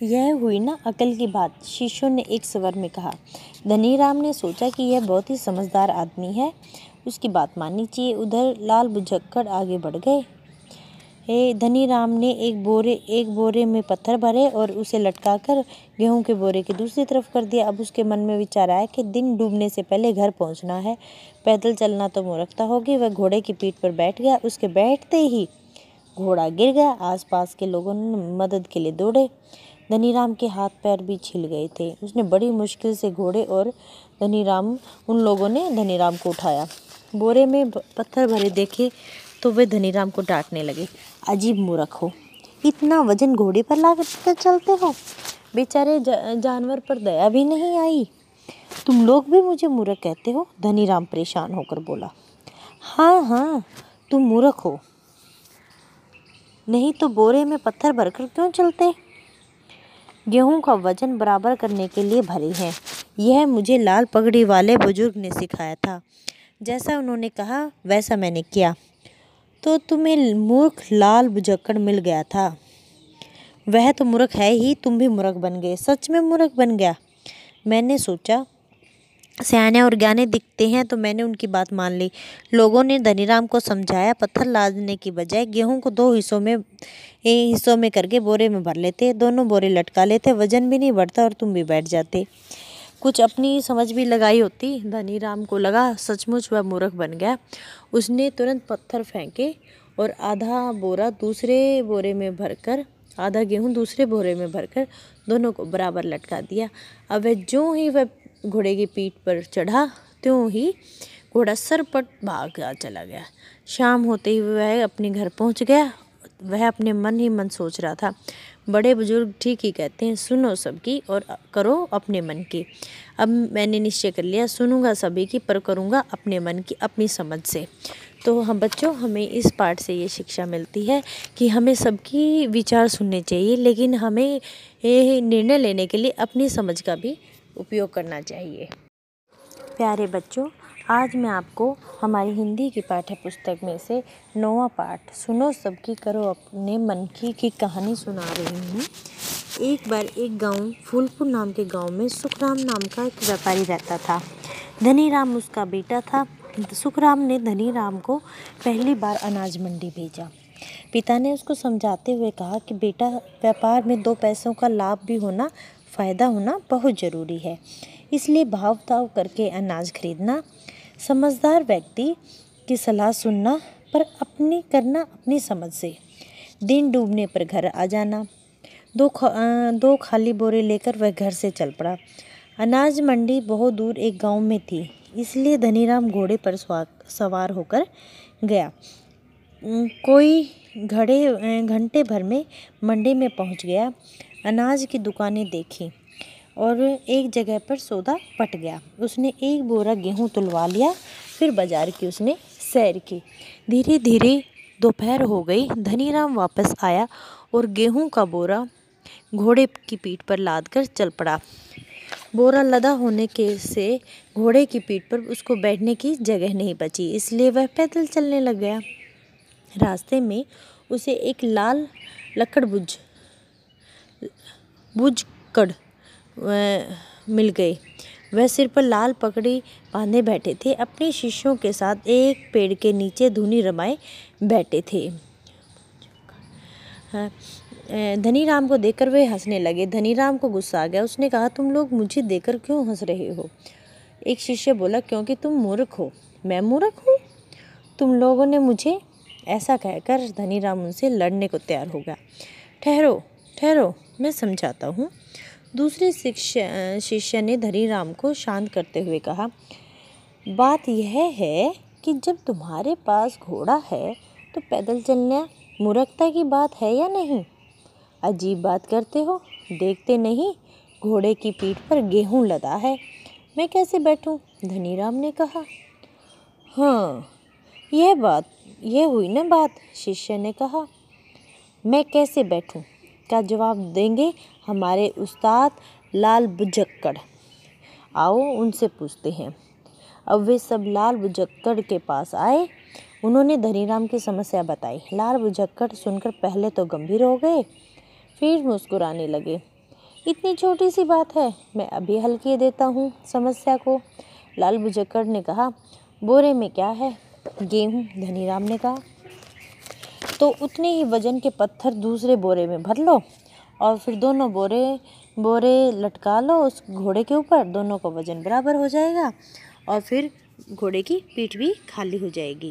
यह हुई ना अकल की बात, शिष्यों ने एक स्वर में कहा। धनीराम ने सोचा कि यह बहुत ही समझदार आदमी है। उसकी बात माननी चाहिए। उधर लाल बुझक्कड़ आगे बढ़ गए। हे धनीराम ने एक बोरे एक बोरे में पत्थर भरे और उसे लटकाकर गेहूँ के बोरे की दूसरी तरफ़ कर दिया। अब उसके मन में विचार आया कि दिन डूबने से पहले घर पहुँचना है। पैदल चलना तो मूर्खता होगी। वह घोड़े की पीठ पर बैठ गया। उसके बैठते ही घोड़ा गिर गया। आसपास के लोगों ने मदद के लिए दौड़े। धनीराम के हाथ पैर भी छिल गए थे। उसने बड़ी मुश्किल से घोड़े और धनीराम, उन लोगों ने धनीराम को उठाया। बोरे में पत्थर भरे देखे तो वे धनीराम को डांटने लगे, अजीब मूर्ख हो, इतना वज़न घोड़े पर ला कर चलते हो? बेचारे जानवर पर दया भी नहीं आई। तुम लोग भी मुझे मूर्ख कहते हो? धनीराम परेशान होकर बोला हाँ हाँ तुम मूर्ख हो। नहीं तो बोरे में पत्थर भरकर क्यों चलते? गेहूँ का वज़न बराबर करने के लिए भरी हैं। यह मुझे लाल पगड़ी वाले बुज़ुर्ग ने सिखाया था। जैसा उन्होंने कहा, वैसा मैंने किया। तो तुम्हें मूर्ख लाल बुजक्कड़ मिल गया था। वह तो मूर्ख है ही, तुम भी मूर्ख बन गए। सच में मूर्ख बन गया। मैंने सोचा सियाने और ज्ञाने दिखते हैं तो मैंने उनकी बात मान ली। लोगों ने धनीराम को समझाया, पत्थर लादने की बजाय गेहूँ को दो हिस्सों में हिस्सों में करके बोरे में भर लेते। दोनों बोरे लटका लेते, वज़न भी नहीं बढ़ता और तुम भी बैठ जाते। कुछ अपनी समझ भी लगाई होती। धनीराम को लगा, सचमुच वह मूर्ख बन गया। उसने तुरंत पत्थर फेंके और आधा बोरा दूसरे बोरे में भरकर, आधा गेहूँ दूसरे बोरे में भरकर दोनों को बराबर लटका दिया। अब वह जो ही वह घोड़े की पीठ पर चढ़ा, त्यों ही घोड़ा सरपट भाग चला गया। शाम होते ही वह अपने घर पहुँच गया। वह अपने मन ही मन सोच रहा था, बड़े बुज़ुर्ग ठीक ही कहते हैं, सुनो सबकी और करो अपने मन की। अब मैंने निश्चय कर लिया, सुनूँगा सभी की, पर करूँगा अपने मन की, अपनी समझ से। तो हम बच्चों, हमें इस पाठ से ये शिक्षा मिलती है कि हमें सबकी विचार सुनने चाहिए, लेकिन हमें ये निर्णय लेने के लिए अपनी समझ का भी उपयोग करना चाहिए। प्यारे बच्चों, आज मैं आपको हमारी हिंदी की पाठ्य पुस्तक में से नौवा पाठ, सुनो सबकी करो अपने मन की की कहानी सुना रही हूँ। एक बार एक गाँव, फूलपुर नाम के गाँव में सुखराम नाम का एक व्यापारी रहता था। धनीराम उसका बेटा था। सुखराम ने धनीराम को पहली बार अनाज मंडी भेजा। पिता ने उसको समझाते हुए कहा कि बेटा, व्यापार में दो पैसों का लाभ भी होना फ़ायदा होना बहुत ज़रूरी है। इसलिए भाव ताव करके अनाज खरीदना समझदार व्यक्ति की सलाह सुनना पर अपनी करना अपनी समझ से। दिन डूबने पर घर आ जाना दो ख, दो खाली बोरे लेकर वह घर से चल पड़ा। अनाज मंडी बहुत दूर एक गाँव में थी इसलिए धनीराम घोड़े पर सवार होकर गया। कोई घड़े घंटे भर में मंडी में पहुँच गया। अनाज की दुकानें देखी और एक जगह पर सौदा पट गया। उसने एक बोरा गेहूँ तुलवा लिया, फिर बाज़ार की उसने सैर की। धीरे धीरे दोपहर हो गई, धनीराम वापस आया और गेहूँ का बोरा घोड़े की पीठ पर लाद कर चल पड़ा। बोरा लदा होने के से घोड़े की पीठ पर उसको बैठने की जगह नहीं बची, इसलिए वह पैदल चलने लग गया। रास्ते में उसे एक लाल लकड़ बुझ बुझ कड़ मिल गए वह सिर पर लाल पगड़ी बांधे बैठे थे। अपने शिष्यों के साथ एक पेड़ के नीचे धुनी रमाए बैठे थे। धनी राम को देखकर वे हंसने लगे। धनी राम को गुस्सा आ गया। उसने कहा, तुम लोग मुझे देखकर क्यों हंस रहे हो? एक शिष्य बोला, क्योंकि तुम मूर्ख हो। मैं मूर्ख हूँ। तुम लोगों ने मुझे ऐसा कहकर धनी राम उनसे लड़ने को तैयार हो गया। ठहरो। ठहरो, मैं समझाता हूँ। दूसरे शिष्य शिष्य ने धनीराम को शांत करते हुए कहा, बात यह है कि जब तुम्हारे पास घोड़ा है तो पैदल चलना मूर्खता की बात है या नहीं? अजीब बात करते हो, देखते नहीं, घोड़े की पीठ पर गेहूँ लदा है। मैं कैसे बैठूं? धनीराम ने कहा। हाँ यह बात, यह हुई ना बात? शिष्य ने कहा। मैं कैसे बैठूं? का जवाब देंगे हमारे उस्ताद लाल बुजक्कड़। आओ उनसे पूछते हैं। अब वे सब लाल बुजक्कड़ के पास आए। उन्होंने धनीराम की समस्या बताई। लाल बुजक्कड़ सुनकर पहले तो गंभीर हो गए, फिर मुस्कुराने लगे। इतनी छोटी सी बात है, मैं अभी हल किए देता हूँ समस्या को। लाल बुजक्कड़ ने कहा, बोरे में क्या है? गेहूँ, धनीराम ने कहा। तो उतने ही वज़न के पत्थर दूसरे बोरे में भर लो और फिर दोनों बोरे बोरे लटका लो उस घोड़े के ऊपर, दोनों का वज़न बराबर हो जाएगा और फिर घोड़े की पीठ भी खाली हो जाएगी।